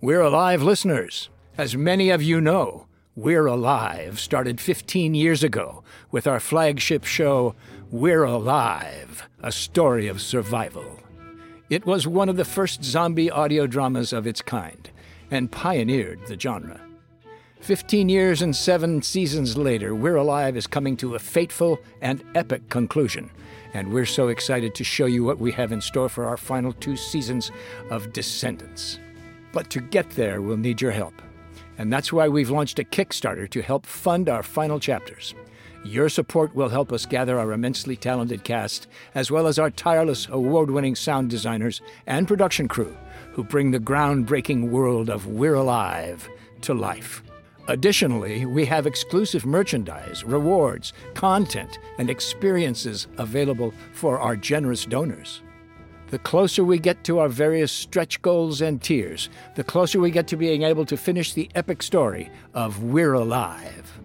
We're Alive listeners. As many of you know, We're Alive started 15 years ago with our flagship show, We're Alive, a story of survival. It was one of the first zombie audio dramas of its kind and pioneered the genre. 15 years and seven seasons later, We're Alive is coming to a fateful and epic conclusion, and we're so excited to show you what we have in store for our final two seasons of Descendants. But to get there, we'll need your help. And that's why we've launched a Kickstarter to help fund our final chapters. Your support will help us gather our immensely talented cast, as well as our tireless, award winning sound designers and production crew, who bring the groundbreaking world of We're Alive to life. Additionally, we have exclusive merchandise, rewards, content, and experiences available for our generous donors. The closer we get to our various stretch goals and tiers, the closer we get to being able to finish the epic story of We're Alive.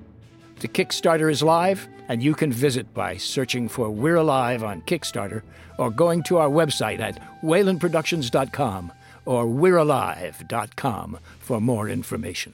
The Kickstarter is live, and you can visit by searching for We're Alive on Kickstarter or going to our website at waylandproductions.com or we'realive.com for more information.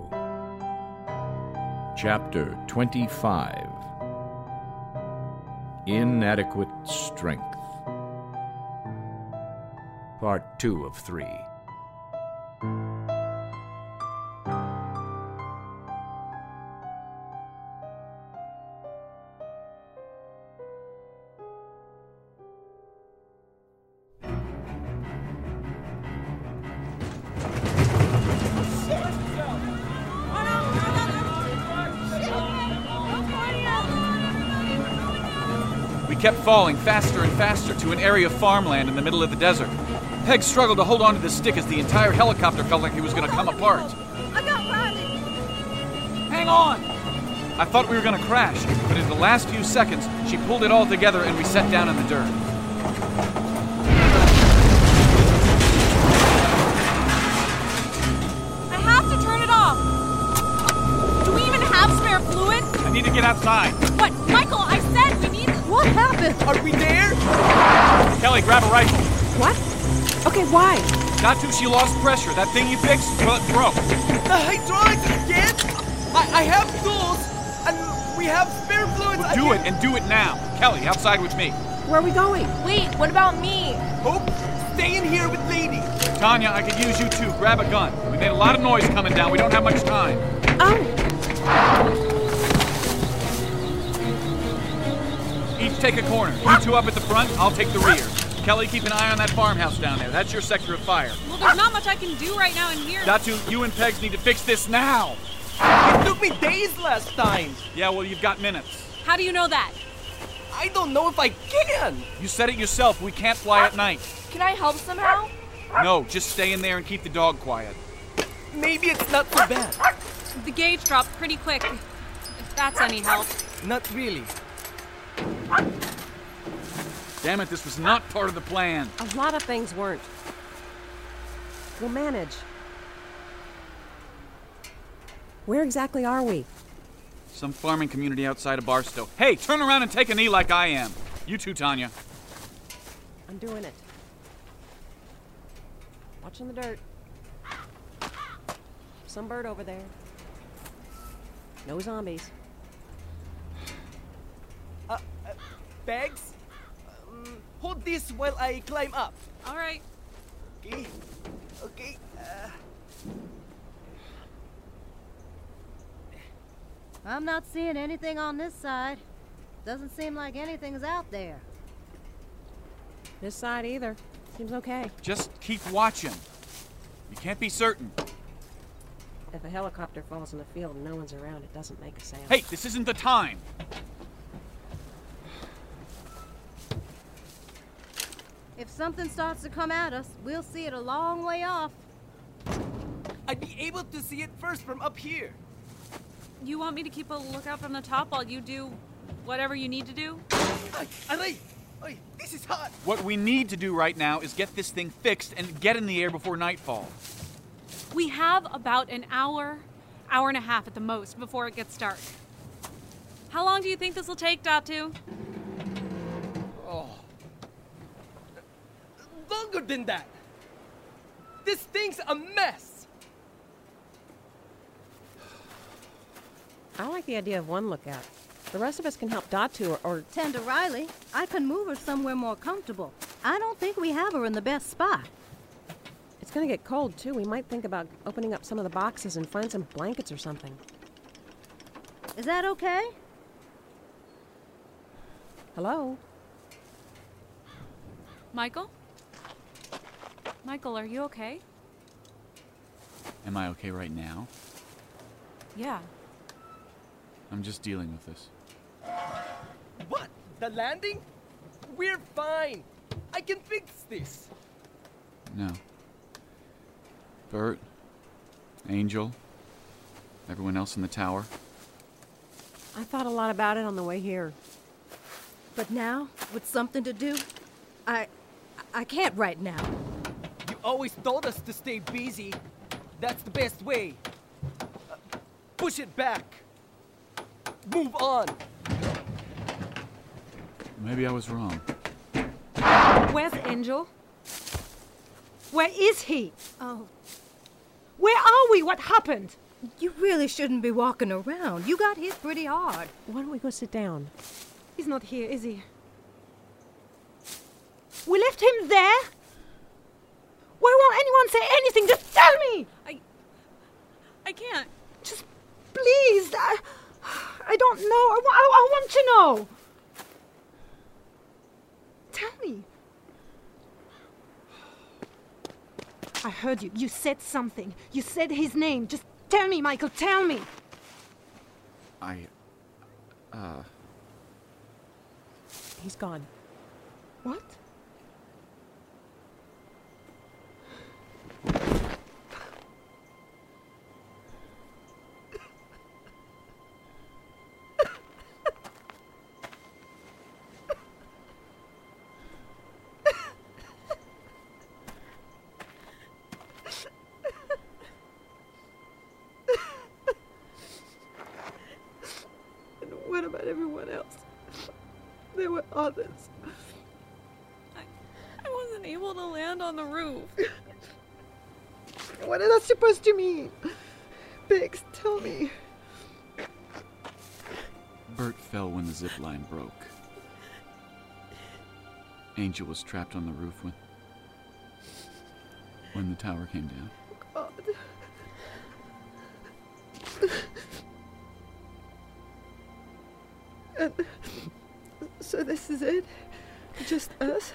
Chapter 25 Inadequate Strength. Part 2 of 3. Kept falling faster and faster to an area of farmland in the middle of the desert. Peg struggled to hold onto the stick as the entire helicopter felt like it was going to come apart. I got Riley! Hang on! I thought we were going to crash, but in the last few seconds, she pulled it all together and we sat down in the dirt. I have to turn it off! Do we even have spare fluid? I need to get outside. Grab a rifle. What? Okay, why? Got to, she lost pressure. That thing you fixed, well, it broke. The hydraulics again? I, I have tools, and we have spare fluids. I Do it can- and do it now. Kelly, outside with me. Where are we going? Wait, what about me? Hope, stay in here with Lady. Tanya, I could use you too. Grab a gun. We made a lot of noise coming down. We don't have much time. Oh, Each take a corner. You two up at the front, I'll take the rear. Kelly, keep an eye on that farmhouse down there. That's your sector of fire. Well, there's not much I can do right now in here. Datu, you and Pegs need to fix this now. It took me days last time. Yeah, well, you've got minutes. How do you know that? I don't know if I can. You said it yourself. We can't fly at night. Can I help somehow? No, just stay in there and keep the dog quiet. Maybe it's not so bad. The gauge dropped pretty quick. If that's any help. Not really. Damn it, this was not part of the plan. a lot of things weren't. We'll manage. Where exactly are we? Some farming community outside of Barstow. Hey, turn around and take a knee like I am. You too, Tanya. I'm doing it. Watching the dirt. Some bird over there. No zombies. Uh, uh Pegs? Hold this while I climb up. All right. Okay. Okay. Uh, I'm not seeing anything on this side. Doesn't seem like anything's out there. This side either. Seems okay. Just keep watching. You can't be certain. If a helicopter falls in the field and no one's around, it doesn't make a sound. Hey, this isn't the time. If something starts to come at us, we'll see it a long way off. I'd be able to see it first from up here. You want me to keep a lookout from the top while you do whatever you need to do? Ay, aray! Ay, this is hot! What we need to do right now is get this thing fixed and get in the air before nightfall. We have about an hour, hour and a half at the most before it gets dark. How long do you think this will take, Datu? Longer than that! This thing's a mess! I like the idea of one lookout. The rest of us can help Datu or, or Tend to Riley, I can move her somewhere more comfortable. I don't think we have her in the best spot. it's gonna get cold too. We might think about opening up some of the boxes and find some blankets or something. Is that okay? Hello? Michael? Michael, are you okay? Am I okay right now? Yeah. I'm just dealing with this. What? The landing? We're fine! I can fix this! No. Bert, Angel, everyone else in the tower. I thought a lot about it on the way here. But now, with something to do, I I can't right now. You always told us to stay busy. That's the best way. Uh, push it back. Move on. Maybe I was wrong. Where's Angel? Where is he? Oh, Where are we? What happened? you really shouldn't be walking around. You got hit pretty hard. Why don't we go sit down? He's not here, is he? We left him there? Why won't anyone say anything? Just tell me! I. I can't. Just please. I, I don't know. I, wa- I, I want to know. Tell me. I heard you. You said something. You said his name. Just tell me, Michael. Tell me. I. Uh. He's gone. What? Everyone else? There were others. I, I wasn't able to land on the roof. What is that supposed to mean? Biggs, tell me. Bert fell when the zip line broke. Angel was trapped on the roof when. when the tower came down. Oh God. And so this is it? Just us?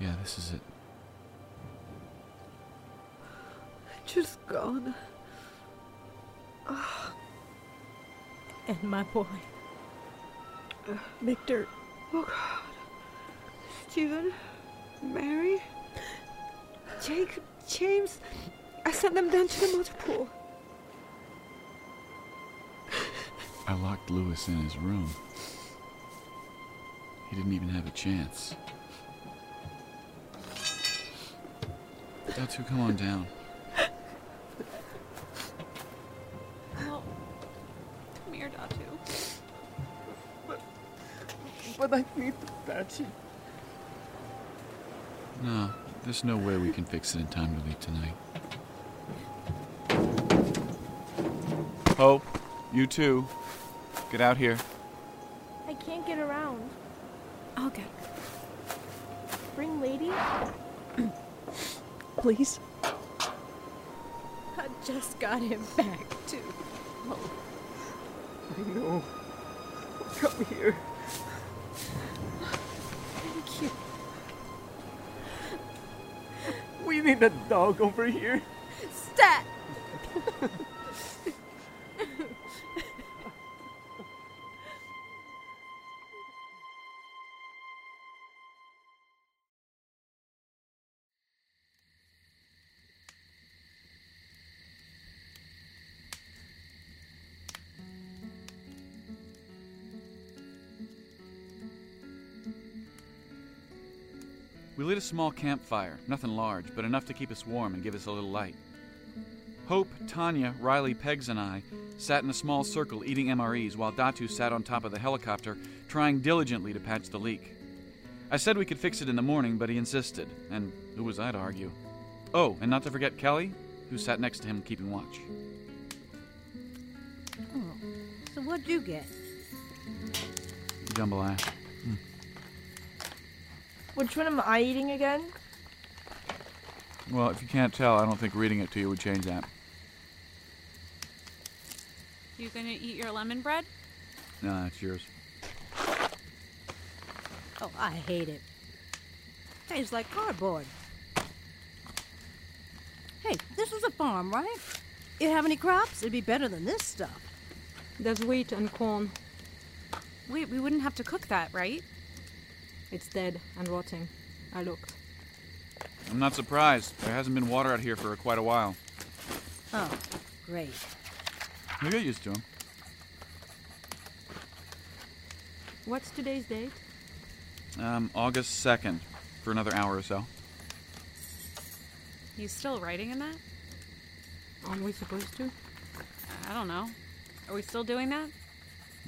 Yeah, this is it. Just gone. Ah. And my boy. Victor. Oh God. Stephen. Mary. Jake. James. I sent them down to the motor pool. I locked Lewis in his room. He didn't even have a chance. Datu, come on down. No. Come here, Datu. But I need the patch it. No, there's no way we can fix it in time to leave tonight. Hope, you too. Get out here. I can't get around. I'll get. Spring lady? Please? I just got him back, too. Oh. I know. Come here. Thank you. We need a dog over here. Stat! We lit a small campfire, nothing large, but enough to keep us warm and give us a little light. Hope, Tanya, Riley, Pegs, and I sat in a small circle eating MREs while Datu sat on top of the helicopter, trying diligently to patch the leak. I said we could fix it in the morning, but he insisted, and who was I to argue? Oh, and not to forget Kelly, who sat next to him keeping watch. Oh, so what'd you get? Jambalaya. Which one am I eating again? Well, if you can't tell, I don't think reading it to you would change that. You gonna eat your lemon bread? No, it's yours. Oh, I hate it. Tastes like cardboard. Hey, this is a farm, right? You have any crops? It'd be better than this stuff. There's wheat and corn. Wait, we wouldn't have to cook that, right? It's dead and rotting. I looked. I'm not surprised. There hasn't been water out here for quite a while. Oh, great. You get used to them. What's today's date? Um, August 2nd, for another hour or so. You still writing in that? Aren't we supposed to? I don't know. Are we still doing that?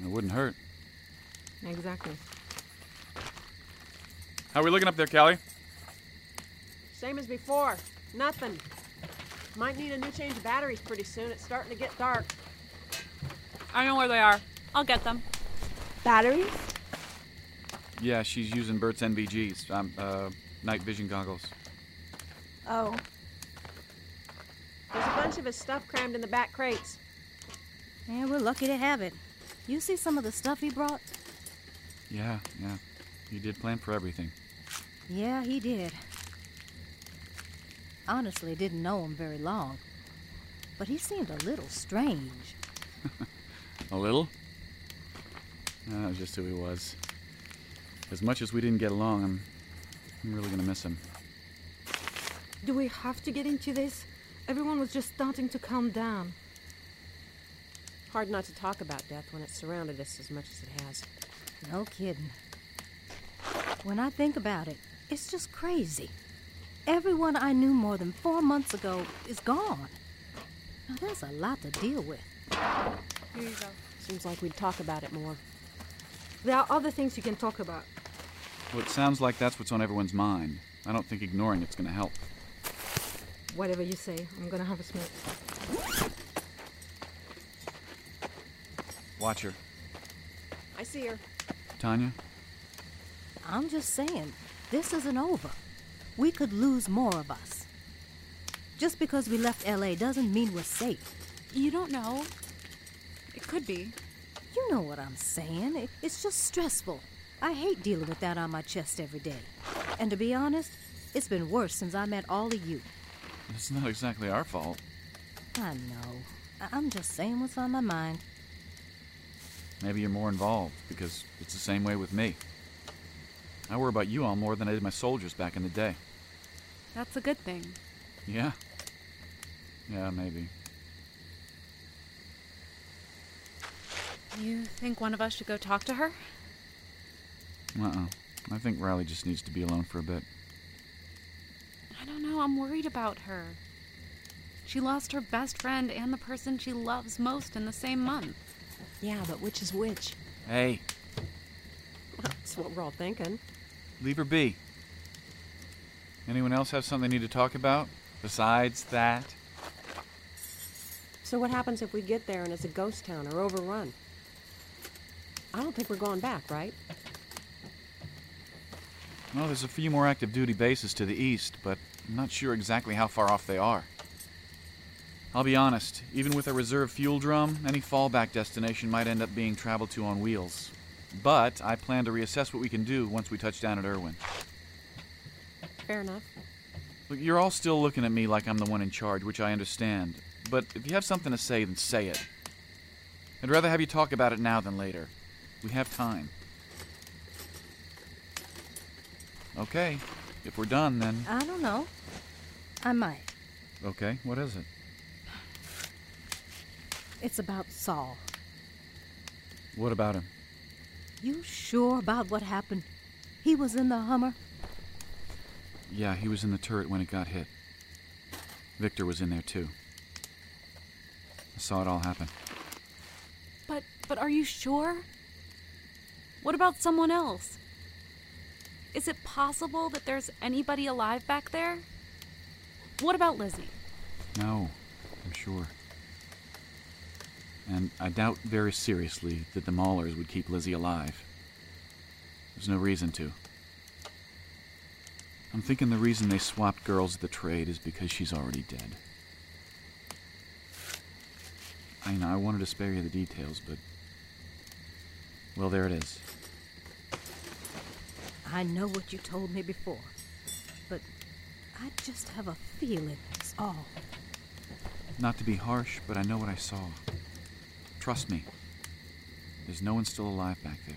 It wouldn't hurt. Exactly. How are we looking up there, Kelly? Same as before. Nothing. Might need a new change of batteries pretty soon. It's starting to get dark. I know where they are. I'll get them. Batteries? Yeah, she's using Bert's NVGs, um, uh, night vision goggles. Oh. There's a bunch of his stuff crammed in the back crates. Yeah, we're lucky to have it. You see some of the stuff he brought? Yeah, yeah. You did plan for everything. Yeah, he did. Honestly, didn't know him very long. But he seemed a little strange. A little? No, was just who he was. As much as we didn't get along, I'm, I'm really gonna miss him. Do we have to get into this? Everyone was just starting to calm down. Hard not to talk about death when it's surrounded us as much as it has. No kidding. When I think about it, it's just crazy. Everyone I knew more than four months ago is gone. Now, there's a lot to deal with. Here you go. Seems like we'd talk about it more. There are other things you can talk about. Well, it sounds like that's what's on everyone's mind. I don't think ignoring it's gonna help. Whatever you say, I'm gonna have a smoke. Watch her. I see her. Tanya? I'm just saying, this isn't over. We could lose more of us. Just because we left LA doesn't mean we're safe. You don't know. It could be. You know what I'm saying. It, it's just stressful. I hate dealing with that on my chest every day. And to be honest, it's been worse since I met all of you. It's not exactly our fault. I know. I- I'm just saying what's on my mind. Maybe you're more involved, because it's the same way with me. I worry about you all more than I did my soldiers back in the day. That's a good thing. Yeah? Yeah, maybe. You think one of us should go talk to her? Uh-uh. I think Riley just needs to be alone for a bit. I don't know. I'm worried about her. She lost her best friend and the person she loves most in the same month. Yeah, but which is which? Hey, That's what we're all thinking. Leave her be. Anyone else have something they need to talk about? Besides that? So what happens if we get there and it's a ghost town or overrun? I don't think we're going back, right? Well, there's a few more active duty bases to the east, but I'm not sure exactly how far off they are. I'll be honest, even with a reserve fuel drum, any fallback destination might end up being traveled to on wheels. But I plan to reassess what we can do once we touch down at Irwin. Fair enough. Look, you're all still looking at me like I'm the one in charge, which I understand. But if you have something to say, then say it. I'd rather have you talk about it now than later. We have time. Okay, if we're done, then. I don't know. I might. Okay, what is it? It's about Saul. What about him? You sure about what happened? He was in the Hummer? Yeah, he was in the turret when it got hit. Victor was in there too. I saw it all happen. But but are you sure? What about someone else? Is it possible that there's anybody alive back there? What about Lizzie? No, I'm sure. And I doubt very seriously that the Maulers would keep Lizzie alive. There's no reason to. I'm thinking the reason they swapped girls at the trade is because she's already dead. I know I wanted to spare you the details, but. Well, there it is. I know what you told me before, but I just have a feeling, it's all. Not to be harsh, but I know what I saw. Trust me. There's no one still alive back there.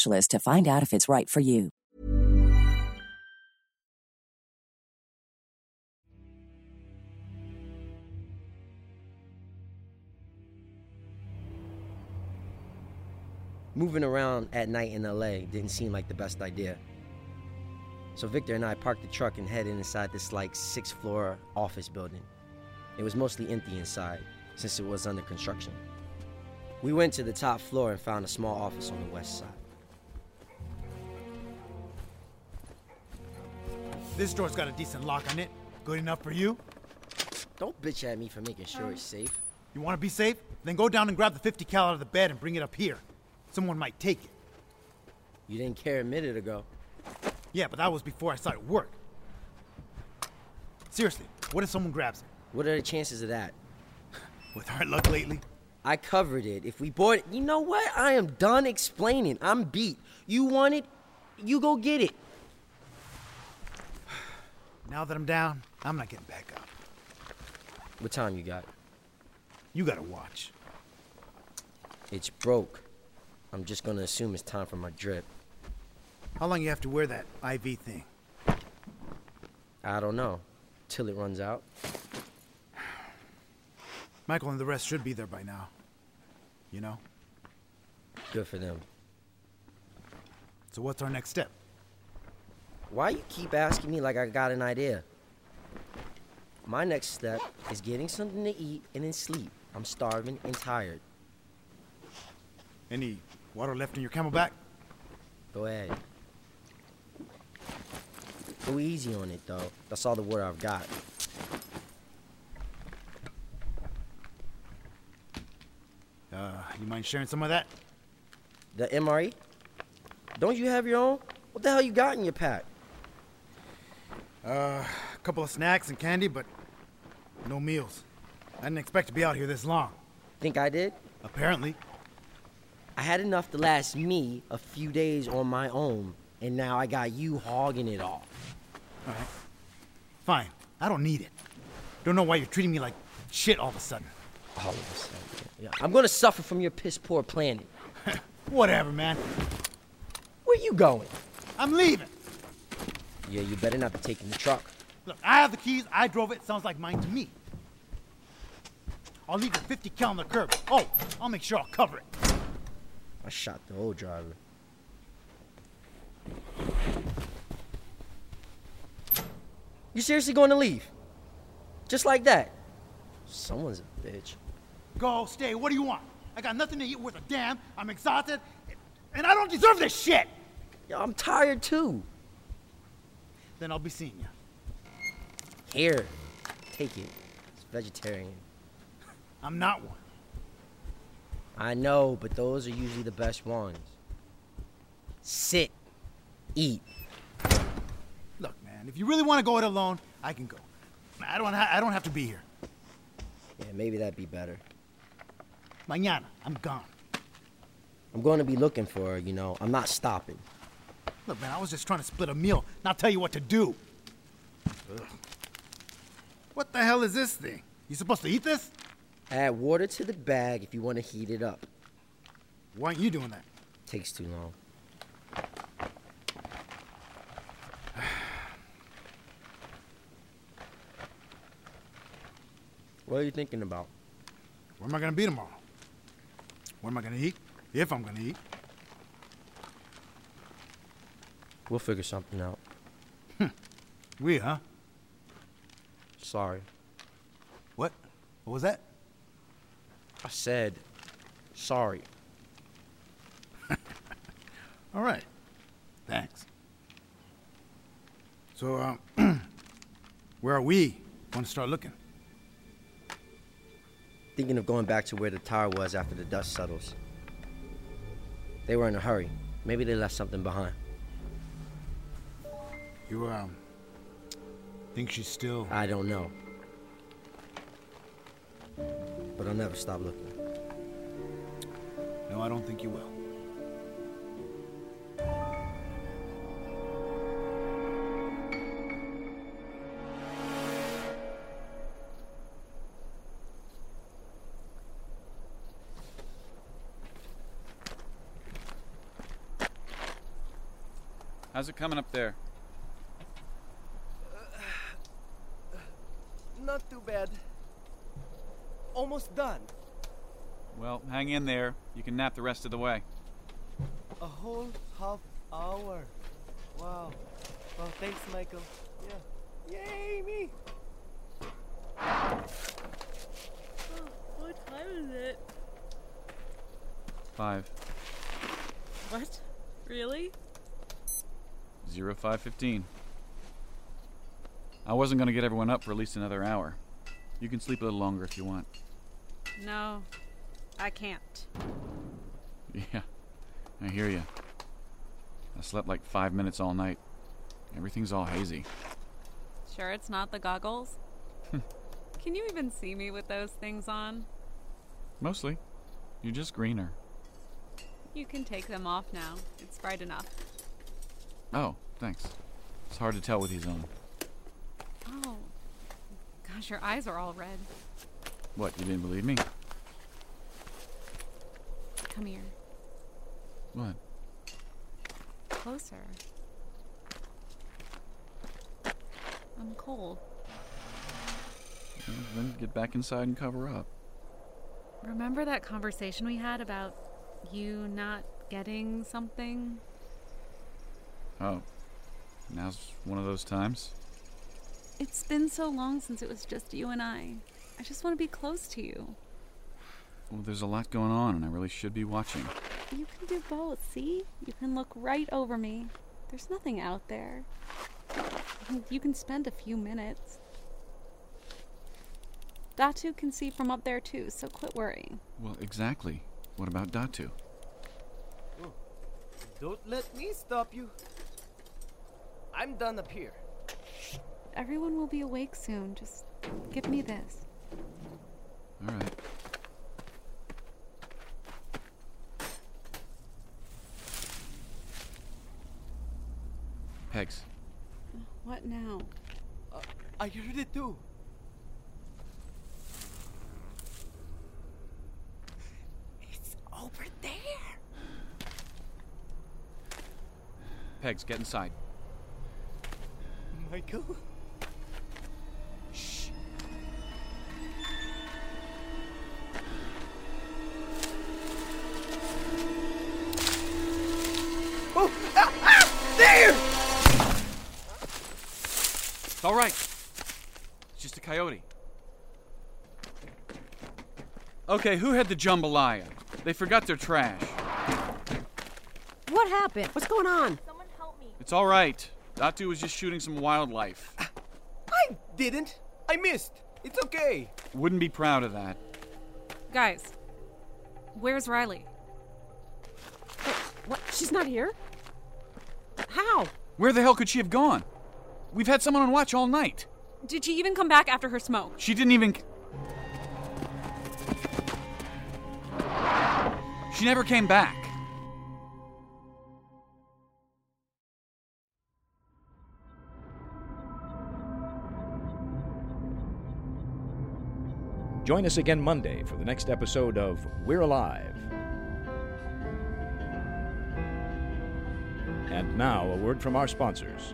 to find out if it's right for you. Moving around at night in LA didn't seem like the best idea. So Victor and I parked the truck and headed inside this like six floor office building. It was mostly empty inside since it was under construction. We went to the top floor and found a small office on the west side. This door's got a decent lock on it. Good enough for you? Don't bitch at me for making sure it's um. safe. You want to be safe? Then go down and grab the 50 cal out of the bed and bring it up here. Someone might take it. You didn't care a minute ago. Yeah, but that was before I started work. Seriously, what if someone grabs it? What are the chances of that? With hard luck lately? I covered it. If we bought it, you know what? I am done explaining. I'm beat. You want it? You go get it. Now that I'm down, I'm not getting back up. What time you got? You got a watch. It's broke. I'm just gonna assume it's time for my drip. How long you have to wear that IV thing? I don't know. Till it runs out. Michael and the rest should be there by now. You know? Good for them. So what's our next step? Why you keep asking me like I got an idea? My next step is getting something to eat and then sleep. I'm starving and tired. Any water left in your CamelBak? Go ahead. Go easy on it, though. That's all the water I've got. Uh, you mind sharing some of that? The MRE? Don't you have your own? What the hell you got in your pack? Uh, a couple of snacks and candy, but No meals. I didn't expect to be out here this long. Think I did? Apparently. I had enough to last me a few days on my own, and now I got you hogging it all. All right. Fine. I don't need it. Don't know why you're treating me like shit all of a sudden. All of a sudden. Yeah. I'm gonna suffer from your piss poor planning. Whatever, man. Where you going? I'm leaving. Yeah, you better not be taking the truck. Look, I have the keys. I drove it. Sounds like mine to me. I'll leave your 50 cal on the curb. Oh, I'll make sure I'll cover it. I shot the old driver. You seriously going to leave? Just like that? Someone's a bitch. Go, stay. What do you want? I got nothing to eat worth a damn. I'm exhausted, and I don't deserve this shit. Yo, I'm tired too. Then I'll be seeing you. Here, take it. It's vegetarian. I'm not one. I know, but those are usually the best ones. Sit, eat. Look, man, if you really want to go it alone, I can go. I don't. Ha- I don't have to be here. Yeah, maybe that'd be better. Mañana, I'm gone. I'm going to be looking for her, you know. I'm not stopping. Look, man, I was just trying to split a meal, not tell you what to do. Ugh. What the hell is this thing? You supposed to eat this? Add water to the bag if you want to heat it up. Why aren't you doing that? Takes too long. what are you thinking about? Where am I gonna be tomorrow? What am I gonna eat? If I'm gonna eat. We'll figure something out. We, huh? Sorry. What? What was that? I said sorry. All right. Thanks. So, um, where are we going to start looking? Thinking of going back to where the tower was after the dust settles. They were in a hurry. Maybe they left something behind. You, um, think she's still. I don't know. But I'll never stop looking. No, I don't think you will. How's it coming up there? Not too bad. Almost done. Well, hang in there. You can nap the rest of the way. A whole half hour. Wow. Well, thanks, Michael. Yeah. Yay, me! Oh, what time is it? Five. What? Really? Zero five fifteen. I wasn't gonna get everyone up for at least another hour. You can sleep a little longer if you want. No, I can't. Yeah, I hear you. I slept like five minutes all night. Everything's all hazy. Sure, it's not the goggles? Hmm. Can you even see me with those things on? Mostly. You're just greener. You can take them off now. It's bright enough. Oh, thanks. It's hard to tell with these on. Oh. Gosh, your eyes are all red. What, you didn't believe me? Come here. What? Closer. I'm cold. Well, then get back inside and cover up. Remember that conversation we had about you not getting something? Oh. Now's one of those times? It's been so long since it was just you and I. I just want to be close to you. Well, there's a lot going on, and I really should be watching. You can do both, see? You can look right over me. There's nothing out there. You can spend a few minutes. Datu can see from up there too, so quit worrying. Well, exactly. What about Datu? Don't let me stop you. I'm done up here. Everyone will be awake soon. Just give me this. All right. Pegs. What now? Uh, I heard it too. It's over there. Pegs, get inside. Michael? Okay, who had the jambalaya? They forgot their trash. What happened? What's going on? It's all right. Datu was just shooting some wildlife. I didn't. I missed. It's okay. Wouldn't be proud of that. Guys, where's Riley? What? She's not here? How? Where the hell could she have gone? We've had someone on watch all night. Did she even come back after her smoke? She didn't even. She never came back. Join us again Monday for the next episode of We're Alive. And now, a word from our sponsors.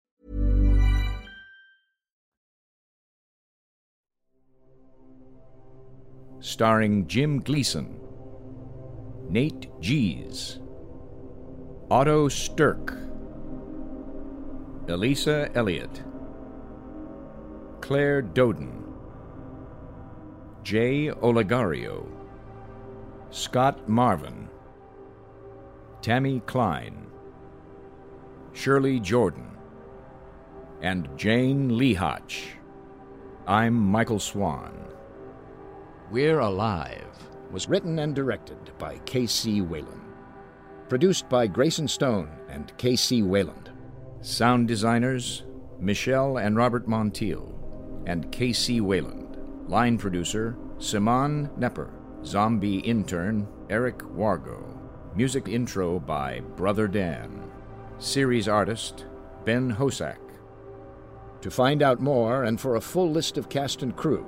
Starring Jim Gleason, Nate Gies, Otto Stirk, Elisa Elliott, Claire Doden, Jay Olegario, Scott Marvin, Tammy Klein, Shirley Jordan, and Jane Lehotch. I'm Michael Swan. We're Alive was written and directed by K.C. Wayland. Produced by Grayson Stone and K.C. Wayland. Sound designers Michelle and Robert Montiel and K.C. Wayland. Line producer Simon Nepper. Zombie intern Eric Wargo. Music intro by Brother Dan. Series artist Ben Hosak. To find out more and for a full list of cast and crew,